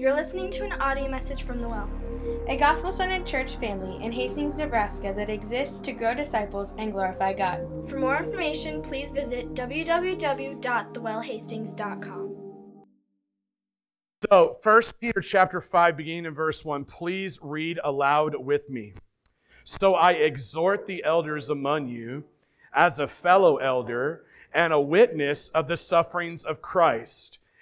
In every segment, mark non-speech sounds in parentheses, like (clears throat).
You're listening to an audio message from The Well, a gospel centered church family in Hastings, Nebraska that exists to grow disciples and glorify God. For more information, please visit www.thewellhastings.com. So, 1 Peter chapter 5, beginning in verse 1, please read aloud with me. So I exhort the elders among you as a fellow elder and a witness of the sufferings of Christ,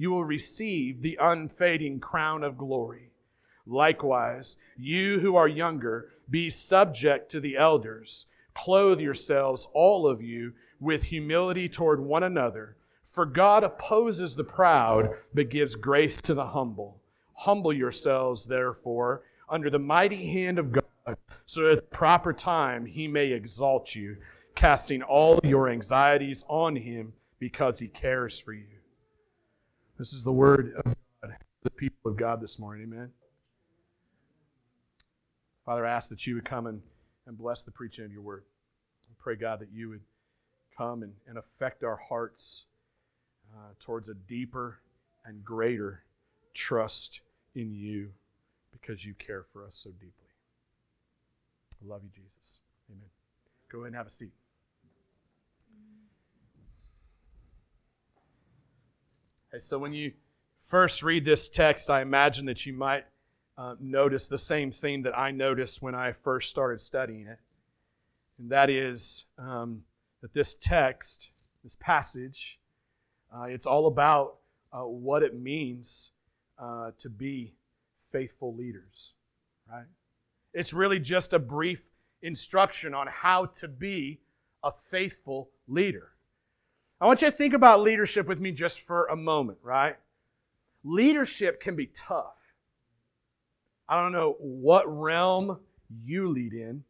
you will receive the unfading crown of glory. Likewise, you who are younger, be subject to the elders. Clothe yourselves, all of you, with humility toward one another. For God opposes the proud, but gives grace to the humble. Humble yourselves, therefore, under the mighty hand of God, so at the proper time he may exalt you, casting all your anxieties on him because he cares for you. This is the word of God, the people of God this morning. Amen. Father, I ask that you would come and, and bless the preaching of your word. I pray, God, that you would come and, and affect our hearts uh, towards a deeper and greater trust in you because you care for us so deeply. I love you, Jesus. Amen. Go ahead and have a seat. Okay, so when you first read this text, I imagine that you might uh, notice the same thing that I noticed when I first started studying it. And that is um, that this text, this passage, uh, it's all about uh, what it means uh, to be faithful leaders, right? It's really just a brief instruction on how to be a faithful leader. I want you to think about leadership with me just for a moment, right? Leadership can be tough. I don't know what realm you lead in.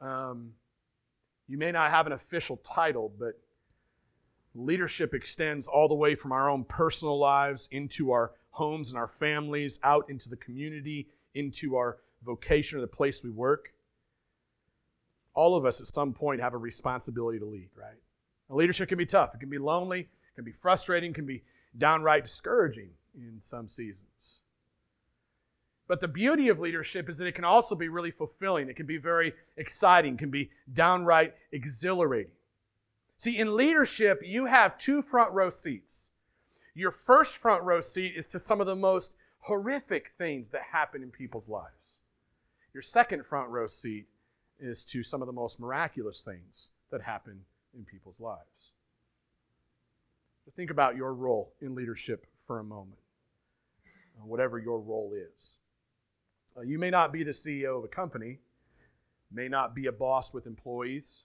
Um, you may not have an official title, but leadership extends all the way from our own personal lives into our homes and our families, out into the community, into our vocation or the place we work. All of us at some point have a responsibility to lead, right? Leadership can be tough. It can be lonely, it can be frustrating, it can be downright discouraging in some seasons. But the beauty of leadership is that it can also be really fulfilling. It can be very exciting, can be downright exhilarating. See, in leadership, you have two front row seats. Your first front row seat is to some of the most horrific things that happen in people's lives. Your second front row seat is to some of the most miraculous things that happen in people's lives. So think about your role in leadership for a moment, uh, whatever your role is. Uh, you may not be the CEO of a company, may not be a boss with employees,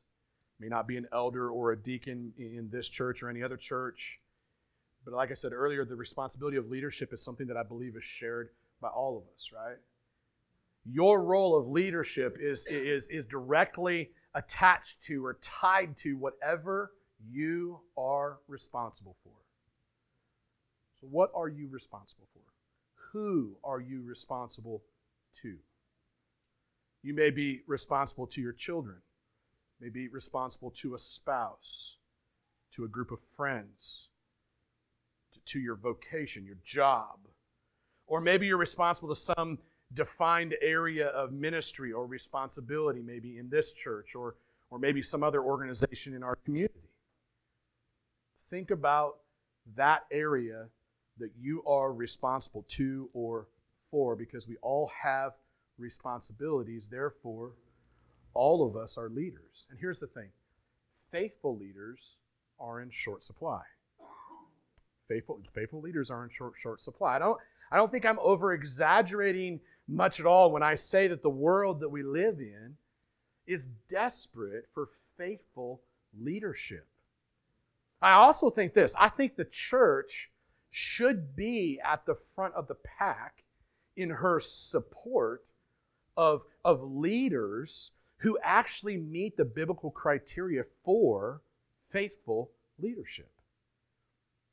may not be an elder or a deacon in this church or any other church. But like I said earlier, the responsibility of leadership is something that I believe is shared by all of us, right? Your role of leadership is, is, is directly attached to or tied to whatever you are responsible for. So, what are you responsible for? Who are you responsible to? You may be responsible to your children, may be responsible to a spouse, to a group of friends, to, to your vocation, your job. Or maybe you're responsible to some defined area of ministry or responsibility, maybe in this church or, or maybe some other organization in our community. Think about that area that you are responsible to or for because we all have responsibilities. Therefore, all of us are leaders. And here's the thing faithful leaders are in short supply. Faithful, faithful leaders are in short, short supply. I don't, I don't think I'm over exaggerating much at all when I say that the world that we live in is desperate for faithful leadership. I also think this I think the church should be at the front of the pack in her support of, of leaders who actually meet the biblical criteria for faithful leadership.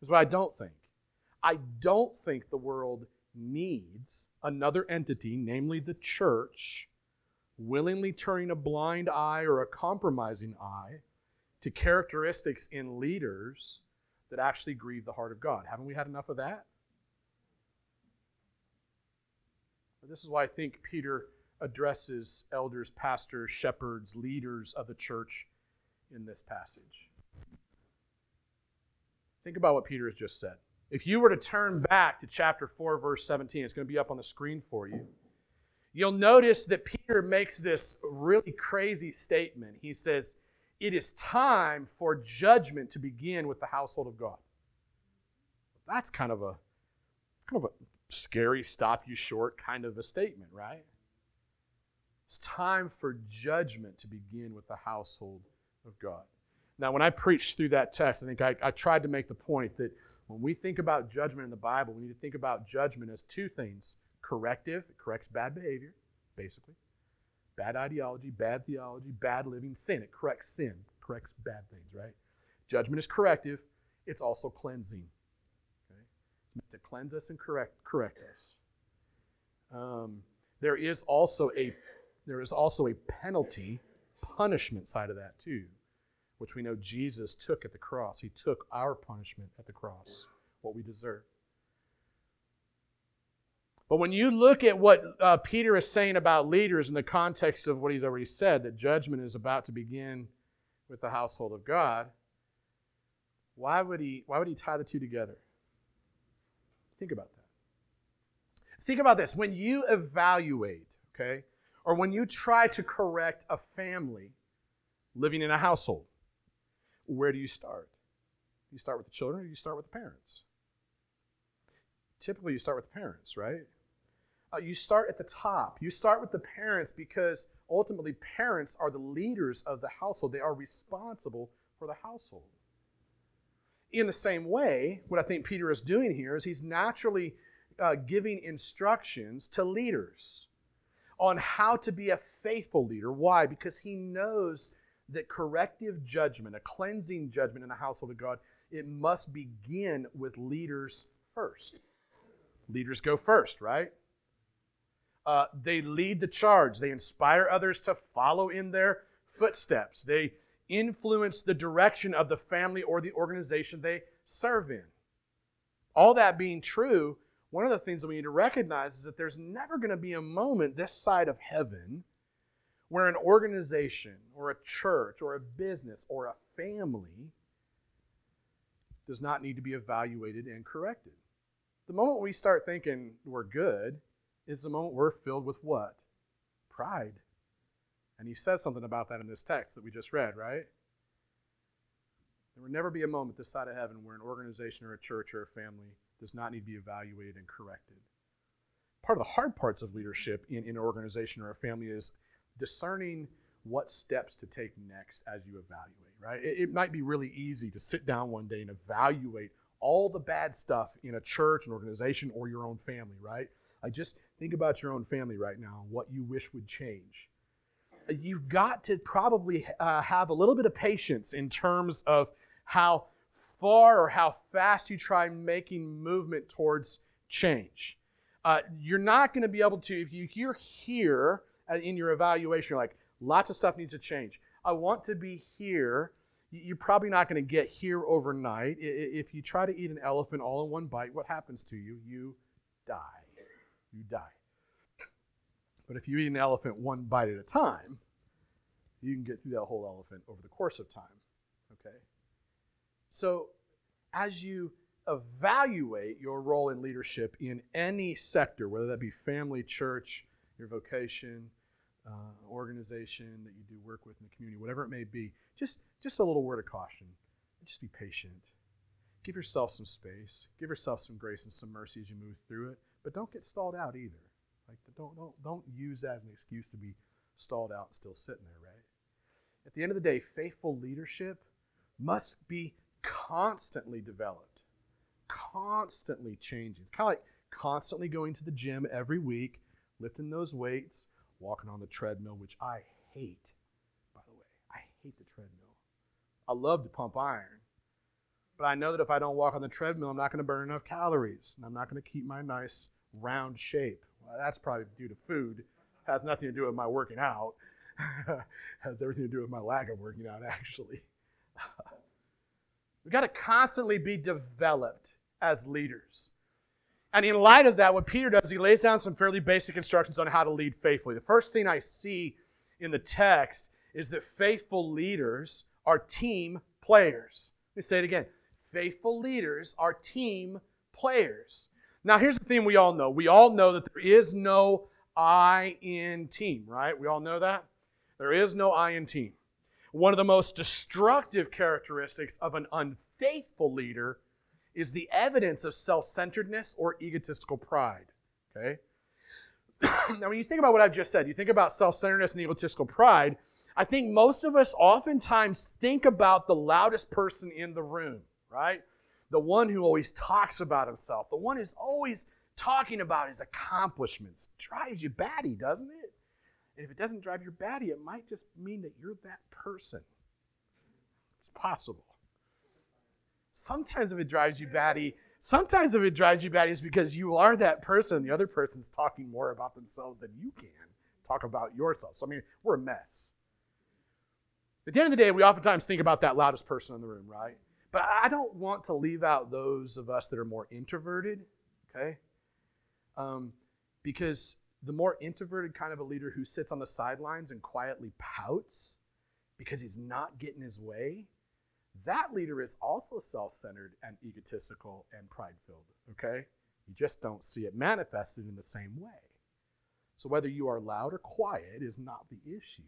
Is what I don't think. I don't think the world needs another entity, namely the church, willingly turning a blind eye or a compromising eye to characteristics in leaders that actually grieve the heart of God. Haven't we had enough of that? This is why I think Peter addresses elders, pastors, shepherds, leaders of the church in this passage. Think about what Peter has just said. If you were to turn back to chapter 4, verse 17, it's going to be up on the screen for you. You'll notice that Peter makes this really crazy statement. He says, It is time for judgment to begin with the household of God. That's kind of a kind of a scary, stop you short kind of a statement, right? It's time for judgment to begin with the household of God. Now, when I preached through that text, I think I, I tried to make the point that when we think about judgment in the Bible, we need to think about judgment as two things corrective, it corrects bad behavior, basically, bad ideology, bad theology, bad living, sin. It corrects sin, corrects bad things, right? Judgment is corrective, it's also cleansing. Okay? It's meant to cleanse us and correct, correct us. Um, there is also a there is also a penalty, punishment side of that too, which we know Jesus took at the cross. He took our punishment at the cross, what we deserve. But when you look at what uh, Peter is saying about leaders in the context of what he's already said, that judgment is about to begin with the household of God, why would he, why would he tie the two together? Think about that. Think about this. When you evaluate, okay, or when you try to correct a family living in a household, where do you start? You start with the children or you start with the parents? Typically, you start with the parents, right? Uh, you start at the top. You start with the parents because ultimately, parents are the leaders of the household, they are responsible for the household. In the same way, what I think Peter is doing here is he's naturally uh, giving instructions to leaders on how to be a faithful leader. Why? Because he knows that corrective judgment, a cleansing judgment in the household of God, it must begin with leaders first. Leaders go first, right? Uh, they lead the charge. They inspire others to follow in their footsteps. They influence the direction of the family or the organization they serve in. All that being true, one of the things that we need to recognize is that there's never going to be a moment this side of heaven where an organization or a church or a business or a family does not need to be evaluated and corrected. The moment we start thinking we're good is the moment we're filled with what? Pride. And he says something about that in this text that we just read, right? There will never be a moment this side of heaven where an organization or a church or a family does not need to be evaluated and corrected. Part of the hard parts of leadership in, in an organization or a family is discerning what steps to take next as you evaluate, right? It, it might be really easy to sit down one day and evaluate all the bad stuff in a church, an organization, or your own family, right? I just think about your own family right now, what you wish would change. You've got to probably uh, have a little bit of patience in terms of how far or how fast you try making movement towards change. Uh, you're not going to be able to, if you hear here in your evaluation, you're like, lots of stuff needs to change. I want to be here. You're probably not going to get here overnight. If you try to eat an elephant all in one bite, what happens to you? You die. You die. But if you eat an elephant one bite at a time, you can get through that whole elephant over the course of time. Okay? So, as you evaluate your role in leadership in any sector, whether that be family, church, your vocation, uh, organization that you do work with in the community, whatever it may be, just, just a little word of caution. Just be patient. Give yourself some space. Give yourself some grace and some mercy as you move through it. But don't get stalled out either. Like don't don't don't use that as an excuse to be stalled out and still sitting there, right? At the end of the day, faithful leadership must be constantly developed, constantly changing. It's kind of like constantly going to the gym every week, lifting those weights, walking on the treadmill, which I hate, by the way. I hate the treadmill. I love to pump iron. But I know that if I don't walk on the treadmill, I'm not going to burn enough calories, and I'm not going to keep my nice round shape. Well, that's probably due to food. Has nothing to do with my working out. (laughs) Has everything to do with my lack of working out, actually. We've got to constantly be developed as leaders. And in light of that, what Peter does, he lays down some fairly basic instructions on how to lead faithfully. The first thing I see in the text is that faithful leaders are team players. Let me say it again. Faithful leaders are team players. Now, here's the thing we all know. We all know that there is no I in team, right? We all know that? There is no I in team. One of the most destructive characteristics of an unfaithful leader is the evidence of self centeredness or egotistical pride. Okay? (clears throat) now, when you think about what I've just said, you think about self centeredness and egotistical pride, I think most of us oftentimes think about the loudest person in the room, right? The one who always talks about himself, the one who's always talking about his accomplishments. Drives you batty, doesn't it? And if it doesn't drive you batty, it might just mean that you're that person. It's possible. Sometimes if it drives you batty, sometimes if it drives you batty, it's because you are that person the other person's talking more about themselves than you can talk about yourself. So, I mean, we're a mess. At the end of the day, we oftentimes think about that loudest person in the room, right? But I don't want to leave out those of us that are more introverted, okay? Um, because the more introverted kind of a leader who sits on the sidelines and quietly pouts because he's not getting his way, that leader is also self centered and egotistical and pride filled, okay? You just don't see it manifested in the same way. So whether you are loud or quiet is not the issue.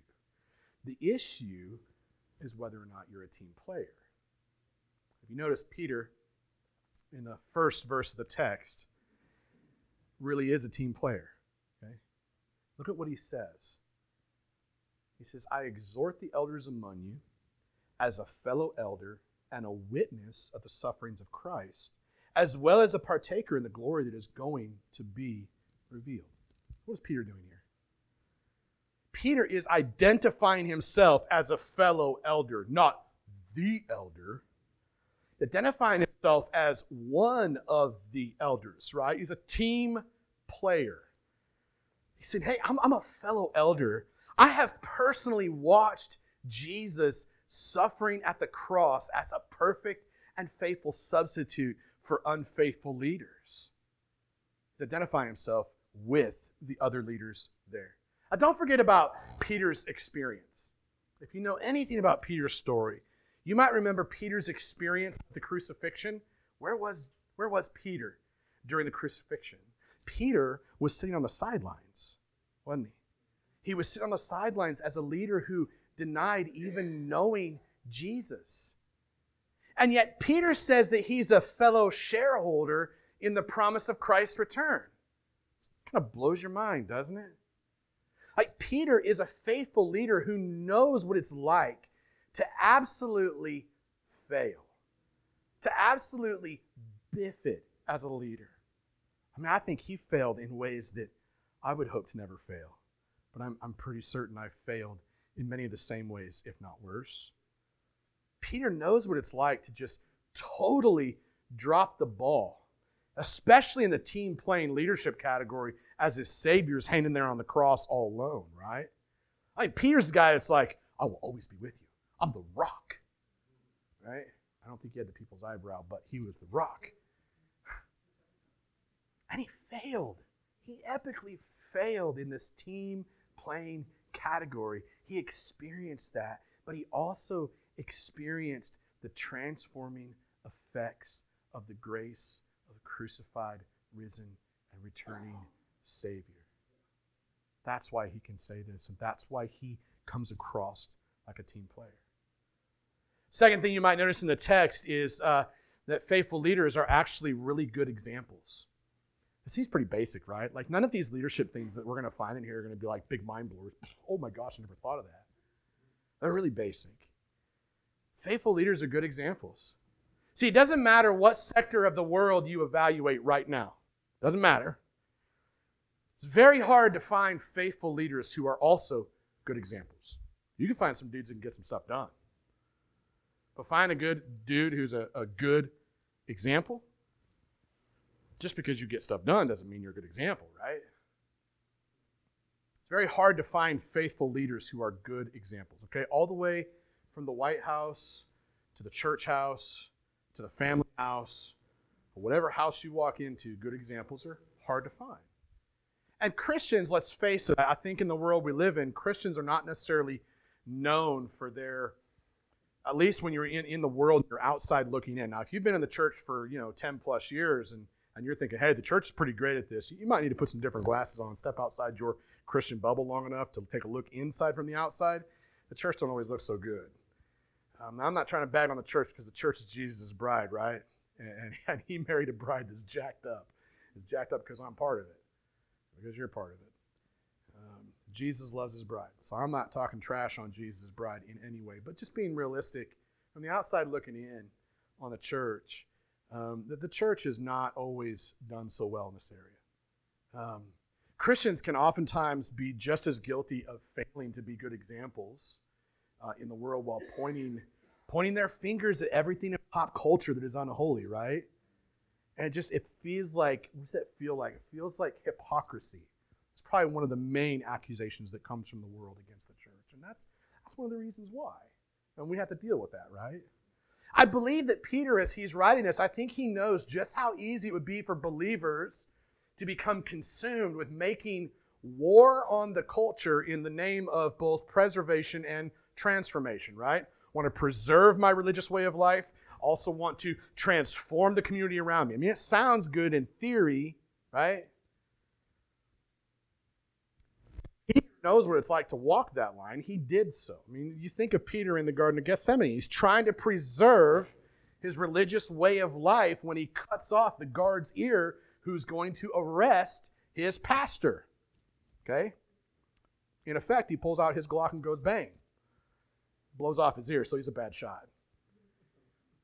The issue is whether or not you're a team player. If you notice, Peter, in the first verse of the text, really is a team player. Okay? Look at what he says. He says, I exhort the elders among you as a fellow elder and a witness of the sufferings of Christ, as well as a partaker in the glory that is going to be revealed. What is Peter doing here? Peter is identifying himself as a fellow elder, not the elder. Identifying himself as one of the elders, right? He's a team player. He said, Hey, I'm, I'm a fellow elder. I have personally watched Jesus suffering at the cross as a perfect and faithful substitute for unfaithful leaders. He's identifying himself with the other leaders there. Now, don't forget about Peter's experience. If you know anything about Peter's story, you might remember Peter's experience with the crucifixion. Where was, where was Peter during the crucifixion? Peter was sitting on the sidelines, wasn't he? He was sitting on the sidelines as a leader who denied even knowing Jesus. And yet, Peter says that he's a fellow shareholder in the promise of Christ's return. It kind of blows your mind, doesn't it? Like, Peter is a faithful leader who knows what it's like to absolutely fail, to absolutely biff it as a leader. I mean, I think he failed in ways that I would hope to never fail, but I'm, I'm pretty certain I've failed in many of the same ways, if not worse. Peter knows what it's like to just totally drop the ball, especially in the team playing leadership category as his Savior's hanging there on the cross all alone, right? I mean, Peter's the guy that's like, I will always be with you. I'm the rock, right? I don't think he had the people's eyebrow, but he was the rock. (sighs) And he failed. He epically failed in this team playing category. He experienced that, but he also experienced the transforming effects of the grace of the crucified, risen, and returning Savior. That's why he can say this, and that's why he comes across like a team player. Second thing you might notice in the text is uh, that faithful leaders are actually really good examples. It seems pretty basic, right? Like none of these leadership things that we're going to find in here are going to be like big mind blowers. (sniffs) Oh my gosh, I never thought of that. They're really basic. Faithful leaders are good examples. See, it doesn't matter what sector of the world you evaluate right now. Doesn't matter. It's very hard to find faithful leaders who are also good examples. You can find some dudes that can get some stuff done. But find a good dude who's a, a good example. Just because you get stuff done doesn't mean you're a good example, right? It's very hard to find faithful leaders who are good examples, okay? All the way from the White House to the church house to the family house, whatever house you walk into, good examples are hard to find. And Christians, let's face it, I think in the world we live in, Christians are not necessarily known for their, at least when you're in, in the world, you're outside looking in. Now, if you've been in the church for, you know, 10 plus years and, and you're thinking, hey, the church is pretty great at this, you might need to put some different glasses on, step outside your Christian bubble long enough to take a look inside from the outside. The church don't always look so good. Um, I'm not trying to bag on the church because the church is Jesus' bride, right? And, and, (laughs) he married a bride that's jacked up. It's jacked up because I'm part of it, because you're part of it. Um, Jesus loves his bride. So I'm not talking trash on Jesus' bride in any way, but just being realistic from the outside looking in on the church, um, that the church has not always done so well in this area. Um, Christians can oftentimes be just as guilty of failing to be good examples uh, in the world while pointing pointing their fingers at everything in pop culture that is unholy, right? And just it feels like what does it feel like? It feels like hypocrisy. It's probably one of the main accusations that comes from the world against the church, and that's that's one of the reasons why. And we have to deal with that, right? I believe that Peter, as he's writing this, I think he knows just how easy it would be for believers to become consumed with making war on the culture in the name of both preservation and transformation, right? Want to preserve my religious way of life, also want to transform the community around me. I mean, it sounds good in theory, right? Peter knows what it's like to walk that line. He did so. I mean, you think of Peter in the Garden of Gethsemane. He's trying to preserve his religious way of life when he cuts off the guard's ear who's going to arrest his pastor. Okay? In effect, he pulls out his Glock and goes bang. Blows off his ear, so he's a bad shot.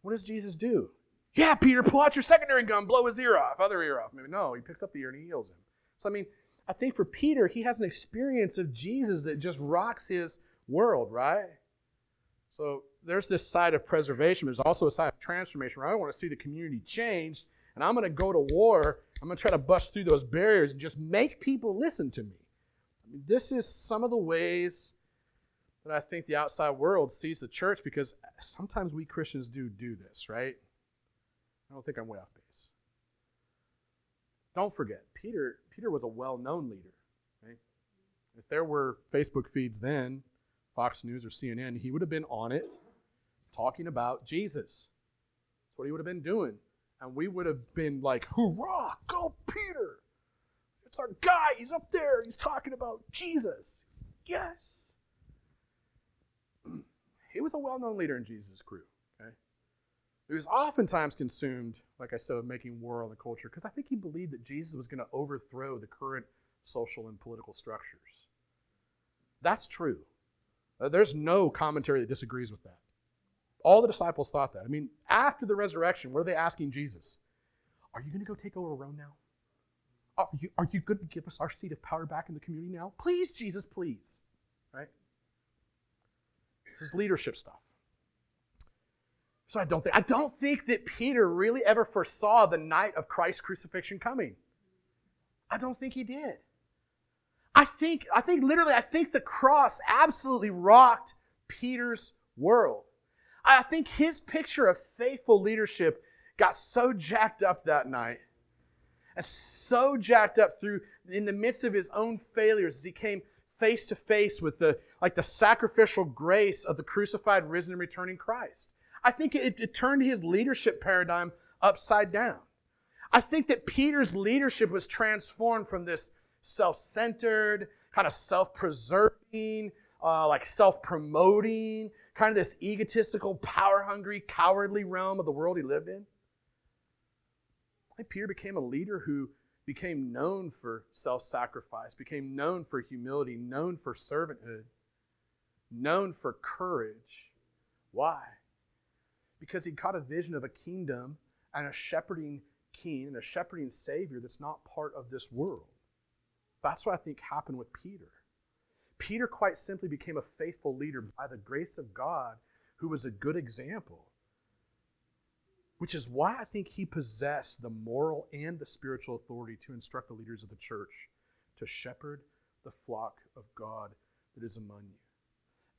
What does Jesus do? Yeah, Peter, pull out your secondary gun, blow his ear off, other ear off. Maybe no, he picks up the ear and he heals him. So I mean, I think for Peter, he has an experience of Jesus that just rocks his world, right? So there's this side of preservation. There's also a side of transformation where I want to see the community changed, and I'm going to go to war. I'm going to try to bust through those barriers and just make people listen to me. I mean, this is some of the ways that I think the outside world sees the church because sometimes we Christians do do this, right? I don't think I'm way off base. Don't forget, Peter, Peter was a well-known leader. Right? If there were Facebook feeds then, Fox News or CNN, he would have been on it talking about Jesus. That's what he would have been doing. And we would have been like, hoorah, go Peter. It's our guy. He's up there. He's talking about Jesus. Yes. (clears throat) He was a well known leader in Jesus' crew. Okay? He was oftentimes consumed, like I said, making war on the culture because I think he believed that Jesus was going to overthrow the current social and political structures. That's true. Uh, there's no commentary that disagrees with that. All the disciples thought that. I mean, after the resurrection, what are they asking Jesus? Are you going to go take over Rome now? Are you, are you going to give us our seat of power back in the community now? Please, Jesus, please. Right? This is leadership stuff. So I don't think I don't think that Peter really ever foresaw the night of Christ's crucifixion coming. I don't think he did. I think I think literally I think the cross absolutely rocked Peter's world. I think his picture of faithful leadership got so jacked up that night and so jacked up through in the midst of his own failures as he came face to face with the like the sacrificial grace of the crucified risen and returning christ i think it, it turned his leadership paradigm upside down i think that peter's leadership was transformed from this self-centered kind of self-preserving uh, like self-promoting kind of this egotistical power-hungry cowardly realm of the world he lived in think peter became a leader who became known for self sacrifice, became known for humility, known for servanthood, known for courage. Why? Because he caught a vision of a kingdom and a shepherding king and a shepherding savior that's not part of this world. That's what I think happened with Peter. Peter quite simply became a faithful leader by the grace of God who was a good example. Which is why I think he possessed the moral and the spiritual authority to instruct the leaders of the church to shepherd the flock of God that is among you.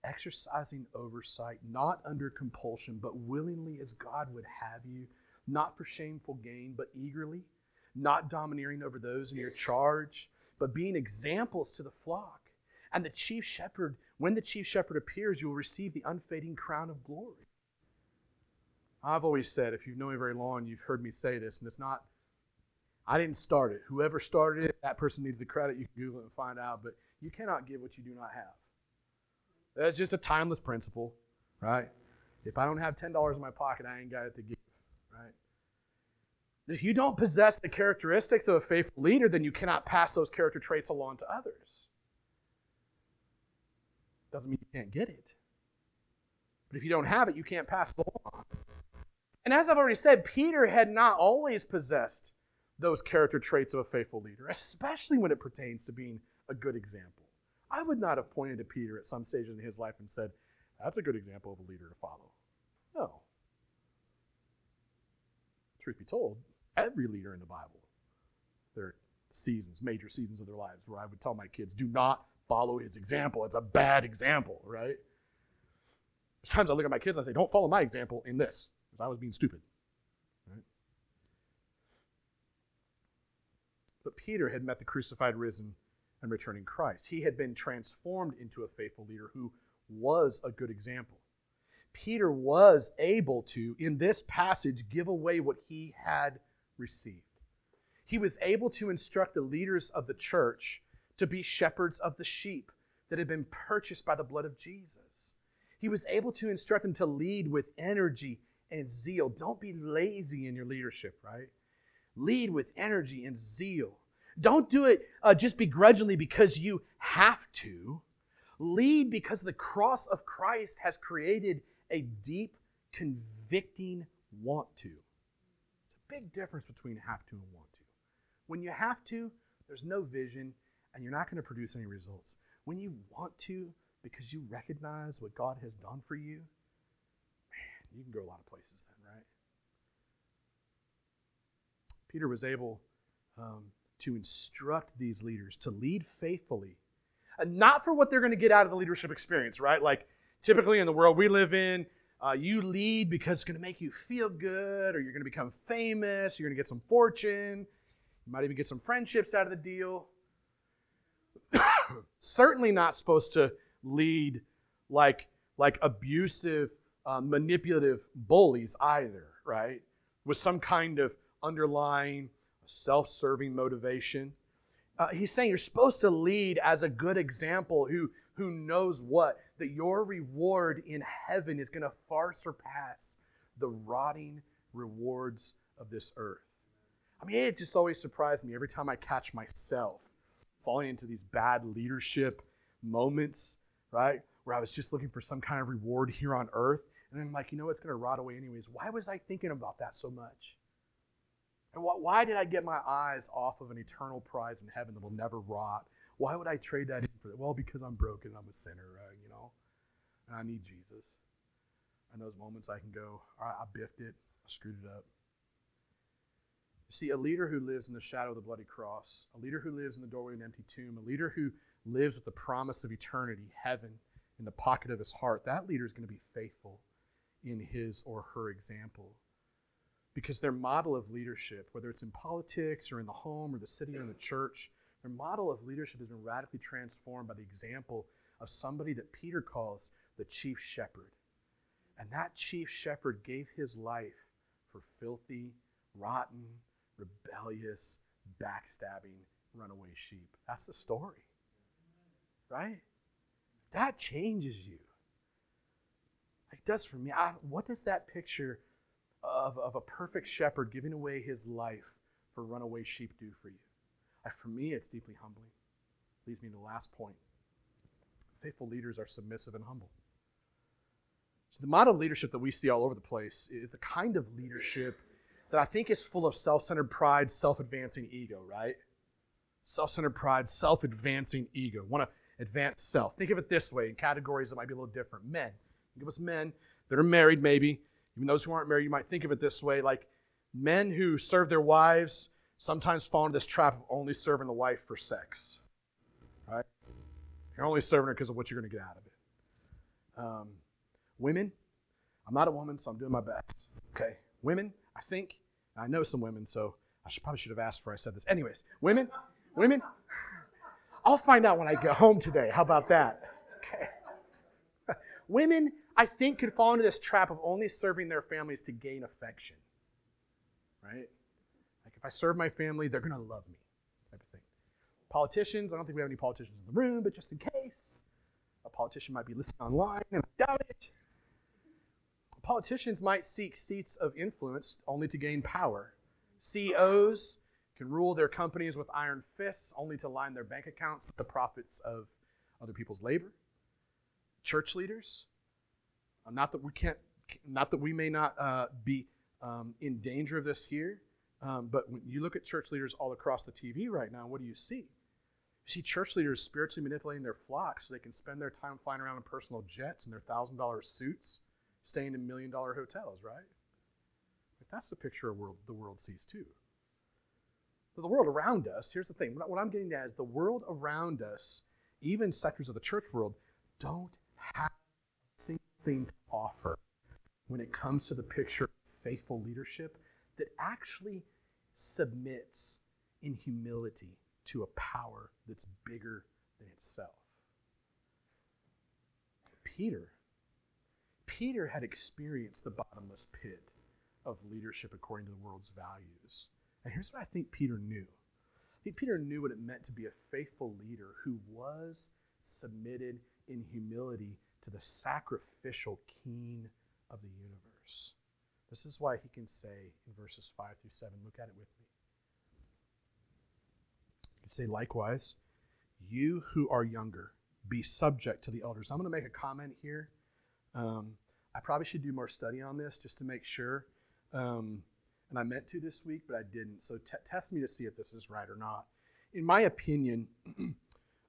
Exercising oversight, not under compulsion, but willingly as God would have you, not for shameful gain, but eagerly, not domineering over those in your charge, but being examples to the flock. And the chief shepherd, when the chief shepherd appears, you will receive the unfading crown of glory. I've always said, if you've known me very long, you've heard me say this, and it's not, I didn't start it. Whoever started it, that person needs the credit. You can Google it and find out, but you cannot give what you do not have. That's just a timeless principle, right? If I don't have $10 in my pocket, I ain't got it to give, right? If you don't possess the characteristics of a faithful leader, then you cannot pass those character traits along to others. Doesn't mean you can't get it. But if you don't have it, you can't pass it along. And as I've already said, Peter had not always possessed those character traits of a faithful leader, especially when it pertains to being a good example. I would not have pointed to Peter at some stage in his life and said, That's a good example of a leader to follow. No. Truth be told, every leader in the Bible, there are seasons, major seasons of their lives, where I would tell my kids, Do not follow his example. It's a bad example, right? There's times I look at my kids and I say, Don't follow my example in this, because I was being stupid. Right? But Peter had met the crucified, risen, and returning Christ. He had been transformed into a faithful leader who was a good example. Peter was able to, in this passage, give away what he had received. He was able to instruct the leaders of the church to be shepherds of the sheep that had been purchased by the blood of Jesus. He was able to instruct them to lead with energy and zeal. Don't be lazy in your leadership, right? Lead with energy and zeal. Don't do it uh, just begrudgingly because you have to. Lead because the cross of Christ has created a deep, convicting want to. It's a big difference between have to and want to. When you have to, there's no vision and you're not going to produce any results. When you want to, because you recognize what God has done for you, man, you can go a lot of places then, right? Peter was able um, to instruct these leaders to lead faithfully, and not for what they're going to get out of the leadership experience, right? Like typically in the world we live in, uh, you lead because it's going to make you feel good, or you're going to become famous, you're going to get some fortune, you might even get some friendships out of the deal. (coughs) Certainly not supposed to lead like like abusive, uh, manipulative bullies either, right? With some kind of underlying self serving motivation. Uh, he's saying you're supposed to lead as a good example who, who knows what? That your reward in heaven is going to far surpass the rotting rewards of this earth. I mean, it just always surprised me every time I catch myself falling into these bad leadership moments, right? Where I was just looking for some kind of reward here on earth. And I'm like, you know, it's going to rot away anyways. Why was I thinking about that so much? And why did I get my eyes off of an eternal prize in heaven that will never rot? Why would I trade that in for that? Well, because I'm broken, I'm a sinner, uh, you know, and I need Jesus. And those moments I can go, all right, I biffed it, I screwed it up. You see, a leader who lives in the shadow of the bloody cross, a leader who lives in the doorway of an empty tomb, a leader who lives with the promise of eternity, heaven, in the pocket of his heart, that leader is going to be faithful in his or her example because their model of leadership, whether it's in politics or in the home or the city or in the church, their model of leadership has been radically transformed by the example of somebody that Peter calls the chief shepherd. And that chief shepherd gave his life for filthy, rotten, rebellious, backstabbing, runaway sheep. That's the story. Right? That changes you. It does for me. I, what does that picture of, of a perfect shepherd giving away his life for runaway sheep do for you? Uh, for me, it's deeply humbling. Leads me to the last point. Faithful leaders are submissive and humble. So, the model of leadership that we see all over the place is the kind of leadership that I think is full of self centered pride, self advancing ego, right? Self centered pride, self advancing ego. Want to advance self. Think of it this way in categories that might be a little different. Men. Think of us men that are married, maybe. Even those who aren't married, you might think of it this way like men who serve their wives sometimes fall into this trap of only serving the wife for sex. Right? You're only serving her because of what you're going to get out of it. Um, women, I'm not a woman, so I'm doing my best. Okay? Women, I think, I know some women, so I should probably should have asked before I said this. Anyways, women, women, I'll find out when I get home today. How about that? Okay. (laughs) women, I think, could fall into this trap of only serving their families to gain affection. Right? Like if I serve my family, they're going to love me, type of thing. Politicians, I don't think we have any politicians in the room, but just in case, a politician might be listening online, and I doubt it. Politicians might seek seats of influence only to gain power. CEOs can rule their companies with iron fists only to line their bank accounts with the profits of other people's labor. Church leaders, not that we can't, not that we may not uh, be um, in danger of this here, um, but when you look at church leaders all across the TV right now, what do you see? You see church leaders spiritually manipulating their flocks so they can spend their time flying around in personal jets and their thousand dollar suits staying in million dollar hotels, right? But that's the picture of world, the world sees too. But the world around us, here's the thing what I'm getting at is the world around us, even sectors of the church world, don't have a single thing to offer when it comes to the picture of faithful leadership that actually submits in humility to a power that's bigger than itself. Peter Peter had experienced the bottomless pit of leadership according to the world's values. And here's what I think Peter knew I think Peter knew what it meant to be a faithful leader who was submitted in humility to the sacrificial king of the universe. This is why he can say in verses 5 through 7, look at it with me. He can say, likewise, you who are younger, be subject to the elders. I'm going to make a comment here um, I probably should do more study on this just to make sure. Um, and I meant to this week, but I didn't. So t- test me to see if this is right or not. In my opinion, (clears throat)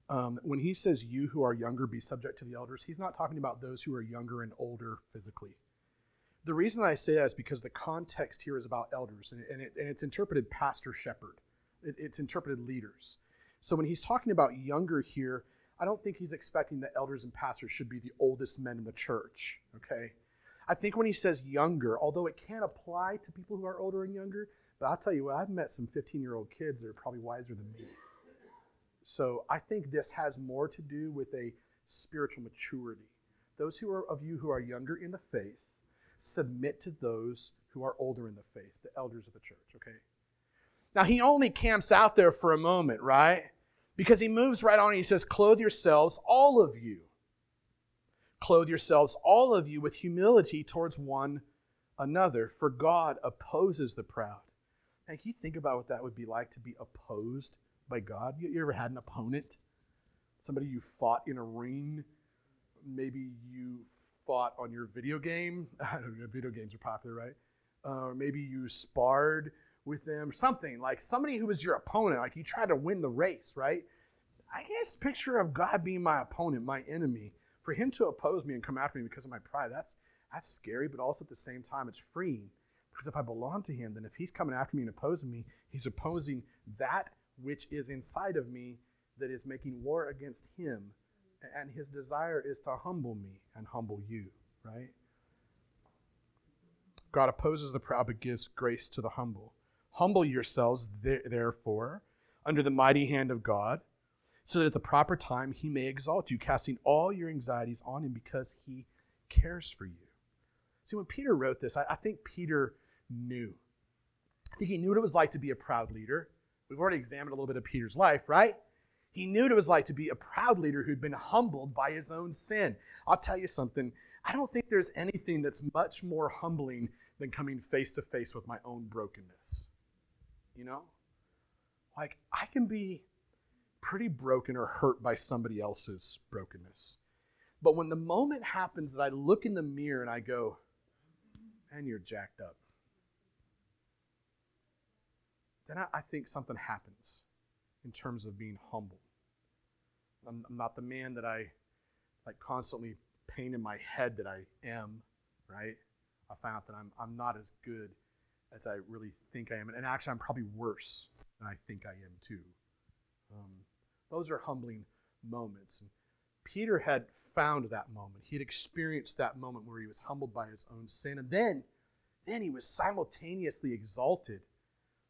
um, when he says you who are younger be subject to the elders, he's not talking about those who are younger and older physically. The reason I say that is because the context here is about elders, and, and, it, and it's interpreted pastor shepherd. It, it's interpreted leaders. So when he's talking about younger here, I don't think he's expecting that elders and pastors should be the oldest men in the church, okay? I think when he says younger, although it can apply to people who are older and younger, but I'll tell you what, I've met some 15 year old kids that are probably wiser than me. So I think this has more to do with a spiritual maturity. Those who are of you who are younger in the faith, submit to those who are older in the faith, the elders of the church, okay? Now, he only camps out there for a moment, right? Because he moves right on and he says, Clothe yourselves, all of you. Clothe yourselves, all of you, with humility towards one another, for God opposes the proud. Now, can you think about what that would be like to be opposed by God? You, you ever had an opponent? Somebody you fought in a ring? Maybe you fought on your video game. (laughs) I don't know, video games are popular, right? Uh, or maybe you sparred with them, something like somebody who was your opponent, like you tried to win the race, right? I guess picture of God being my opponent, my enemy, for him to oppose me and come after me because of my pride, that's that's scary, but also at the same time it's freeing. Because if I belong to him, then if he's coming after me and opposing me, he's opposing that which is inside of me that is making war against him. And his desire is to humble me and humble you, right? God opposes the proud but gives grace to the humble. Humble yourselves, therefore, under the mighty hand of God, so that at the proper time he may exalt you, casting all your anxieties on him because he cares for you. See, when Peter wrote this, I, I think Peter knew. I think he knew what it was like to be a proud leader. We've already examined a little bit of Peter's life, right? He knew what it was like to be a proud leader who'd been humbled by his own sin. I'll tell you something. I don't think there's anything that's much more humbling than coming face to face with my own brokenness you know? Like, I can be pretty broken or hurt by somebody else's brokenness. But when the moment happens that I look in the mirror and I go, and you're jacked up. Then I, I think something happens in terms of being humble. I'm, I'm not the man that I like constantly pain in my head that I am, right? I found out that I'm, I'm not as good as I really think I am. And actually, I'm probably worse than I think I am too. Um, those are humbling moments. And Peter had found that moment. He had experienced that moment where he was humbled by his own sin. And then, then he was simultaneously exalted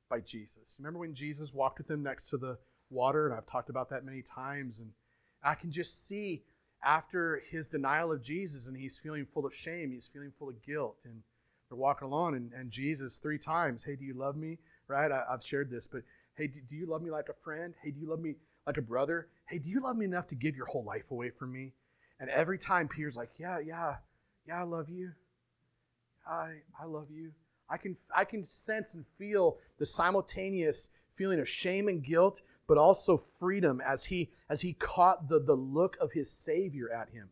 by Jesus. Remember when Jesus walked with him next to the water? And I've talked about that many times. And I can just see after his denial of Jesus and he's feeling full of shame, he's feeling full of guilt. And they're walking along, and, and Jesus, three times, hey, do you love me? Right? I, have shared this, but hey, do, do you love me like a friend? Hey, do you love me like a brother? Hey, do you love me enough to give your whole life away for me? And every time Peter's like, yeah, yeah, yeah, I love you. I, I love you. I can, I can sense and feel the simultaneous feeling of shame and guilt but also freedom as he as he caught the, the look of his savior at him.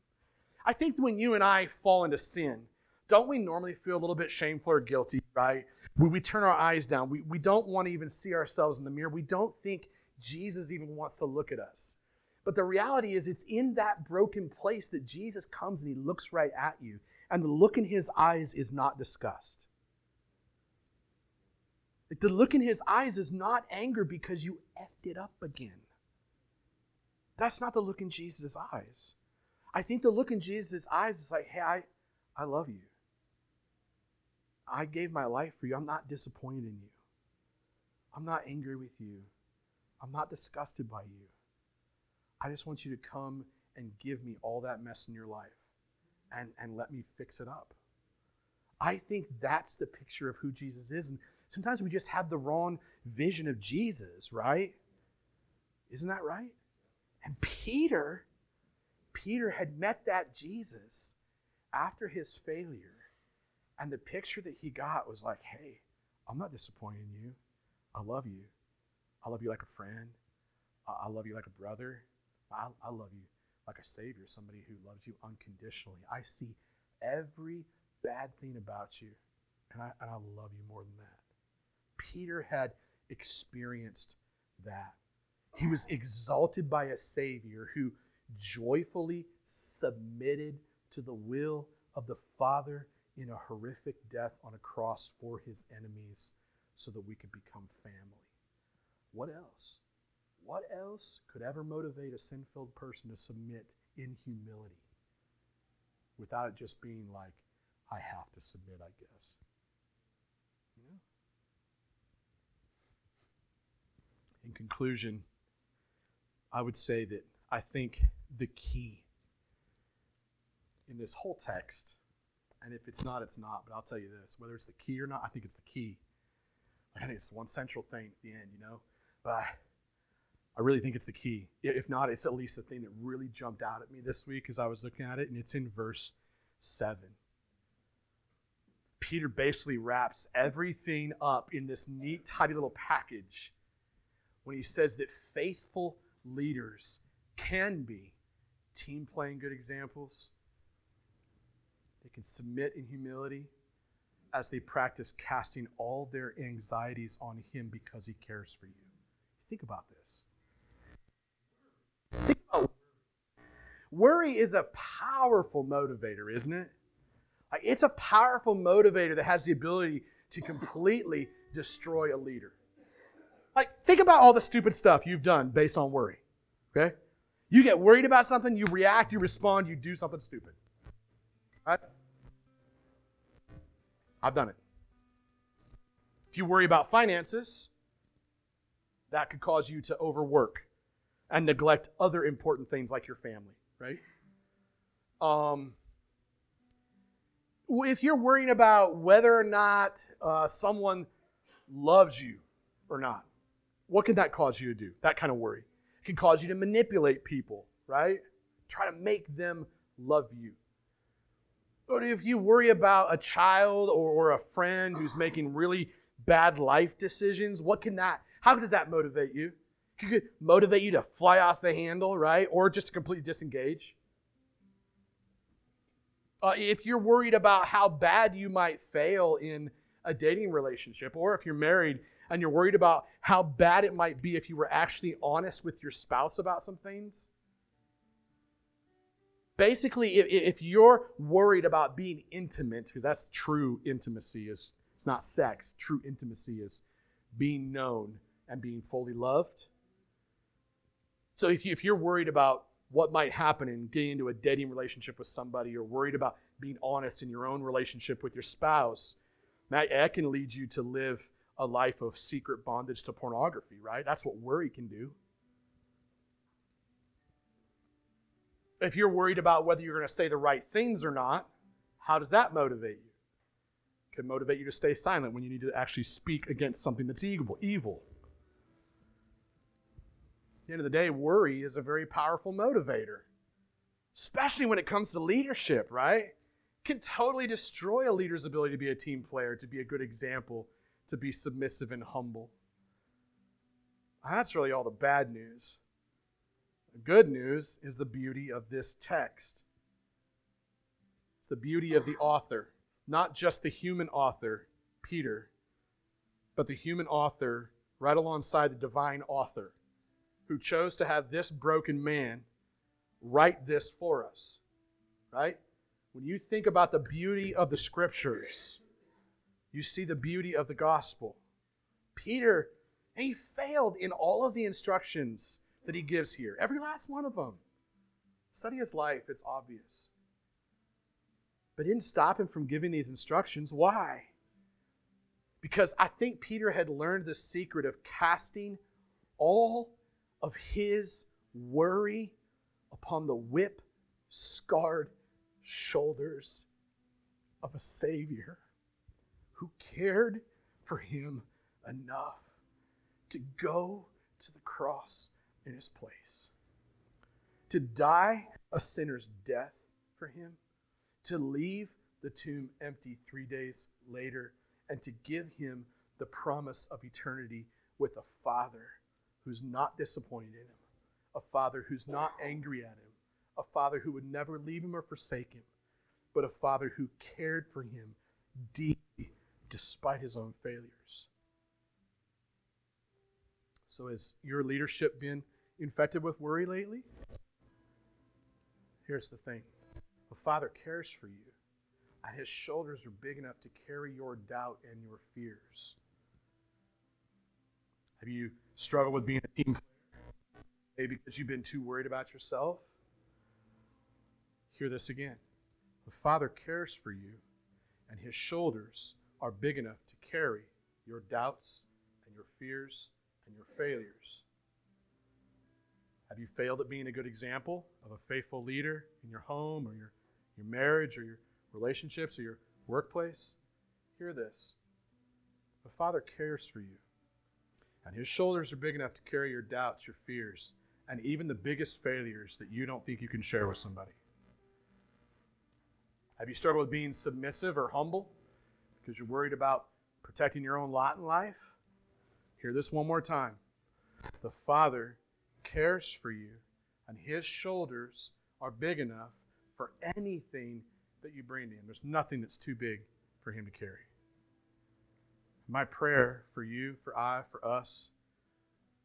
I think when you and i fall into sin don't we normally feel a little bit shameful or guilty right? We, we turn our eyes down we, we don't want to even see ourselves in the mirror. We don't think jesus even wants to look at us. But the reality is it's in that broken place that jesus comes and he looks right at you and the look in his eyes is not disgust the look in his eyes is not anger because you effed it up again. That's not the look in Jesus' eyes. I think the look in Jesus' eyes is like, hey, I, I love you. I gave my life for you. I'm not disappointed in you. I'm not angry with you. I'm not disgusted by you. I just want you to come and give me all that mess in your life and, and let me fix it up. I think that's the picture of who Jesus is. And Sometimes we just have the wrong vision of Jesus, right? Isn't that right? And Peter, Peter had met that Jesus after his failure. And the picture that he got was like, hey, I'm not disappointing you. I love you. I love you like a friend. I love you like a brother. I, I love you like a savior, somebody who loves you unconditionally. I see every bad thing about you, and I, and I love you more than that. Peter had experienced that. He was exalted by a Savior who joyfully submitted to the will of the Father in a horrific death on a cross for his enemies so that we could become family. What else? What else could ever motivate a sin filled person to submit in humility without it just being like, I have to submit, I guess? In conclusion, I would say that I think the key in this whole text, and if it's not, it's not, but I'll tell you this whether it's the key or not, I think it's the key. I think it's one central thing at the end, you know? But I, I really think it's the key. If not, it's at least the thing that really jumped out at me this week as I was looking at it, and it's in verse 7. Peter basically wraps everything up in this neat, tidy little package when he says that faithful leaders can be team playing good examples. They can submit in humility as they practice casting all their anxieties on him because he cares for you. Think about this. Think about worry is a powerful motivator, isn't it? It's a powerful motivator that has the ability to completely destroy a leader. Like, think about all the stupid stuff you've done based on worry. Okay? You get worried about something, you react, you respond, you do something stupid. Right? I've done it. If you worry about finances, that could cause you to overwork and neglect other important things like your family, right? Um, if you're worrying about whether or not uh, someone loves you or not, what can that cause you to do? That kind of worry. It can cause you to manipulate people, right? Try to make them love you. But if you worry about a child or, or a friend who's making really bad life decisions, what can that, how does that motivate you? It could motivate you to fly off the handle, right? Or just to completely disengage. Uh, if you're worried about how bad you might fail in a dating relationship, or if you're married, and you're worried about how bad it might be if you were actually honest with your spouse about some things? Basically, if, if you're worried about being intimate, because that's true intimacy, is it's not sex. True intimacy is being known and being fully loved. So if, you, if you're worried about what might happen in getting into a dating relationship with somebody, or worried about being honest in your own relationship with your spouse, that, that can lead you to live a life of secret bondage to pornography, right? That's what worry can do. If you're worried about whether you're going to say the right things or not, how does that motivate you? It can motivate you to stay silent when you need to actually speak against something that's evil. Evil. At the end of the day, worry is a very powerful motivator, especially when it comes to leadership, right? It can totally destroy a leader's ability to be a team player, to be a good example, to be submissive and humble. That's really all the bad news. The good news is the beauty of this text. It's the beauty of the author, not just the human author, Peter, but the human author right alongside the divine author who chose to have this broken man write this for us. Right? When you think about the beauty of the scriptures, you see the beauty of the gospel. Peter, and he failed in all of the instructions that he gives here. Every last one of them. Study his life, it's obvious. But didn't stop him from giving these instructions. Why? Because I think Peter had learned the secret of casting all of his worry upon the whip scarred shoulders of a Savior who cared for him enough to go to the cross in his place, to die a sinner's death for him, to leave the tomb empty three days later, and to give him the promise of eternity with a Father who's not disappointed in him, a Father who's not angry at him, a Father who would never leave him or forsake him, but a Father who cared for him deeply despite his own failures. So, has your leadership been infected with worry lately? Here's the thing the Father cares for you, and his shoulders are big enough to carry your doubt and your fears. Have you struggled with being a team player? Maybe because you've been too worried about yourself? Hear this again. The Father cares for you, and his shoulders are big enough to carry your doubts and your fears and your failures. Have you failed at being a good example of a faithful leader in your home or your, your marriage or your relationships or your workplace? Hear this. The Father cares for you, and His shoulders are big enough to carry your doubts, your fears, and even the biggest failures that you don't think you can share with somebody. Have you struggled with being submissive or humble because you're worried about protecting your own lot in life? Hear this one more time. The Father cares for you, and His shoulders are big enough for anything that you bring to Him. There's nothing that's too big for Him to carry. My prayer for you, for I, for us,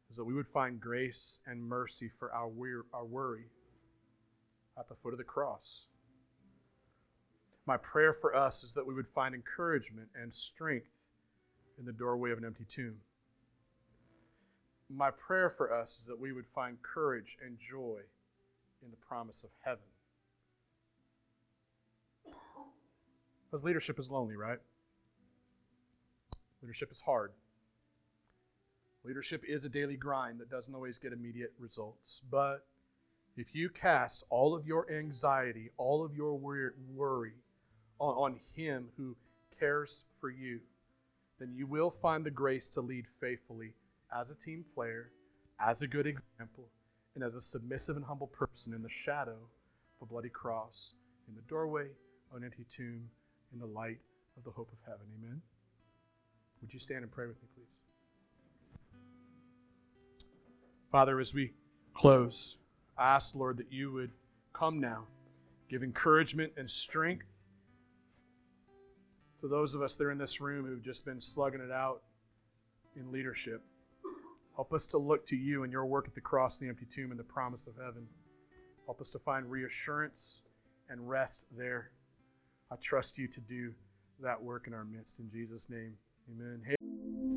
is that we would find grace and mercy for our, our worry at the foot of the cross. My prayer for us is that we would find encouragement and strength in the doorway of an empty tomb my prayer for us is that we would find courage and joy in the promise of heaven. Because leadership is lonely, right? Leadership is hard. Leadership is a daily grind that doesn't always get immediate results. But if you cast all of your anxiety, all of your worry on, on Him who cares for you, then you will find the grace to lead faithfully as a team player, as a good example, and as a submissive and humble person in the shadow of a bloody cross, in the doorway of an empty tomb, in the light of the hope of heaven. Amen. Would you stand and pray with me, please? Father, as we close, I ask, Lord, that you would come now, give encouragement and strength to those of us that are in this room who've just been slugging it out in leadership. Help us to look to you and your work at the cross, the empty tomb, and the promise of heaven. Help us to find reassurance and rest there. I trust you to do that work in our midst. In Jesus' name, amen.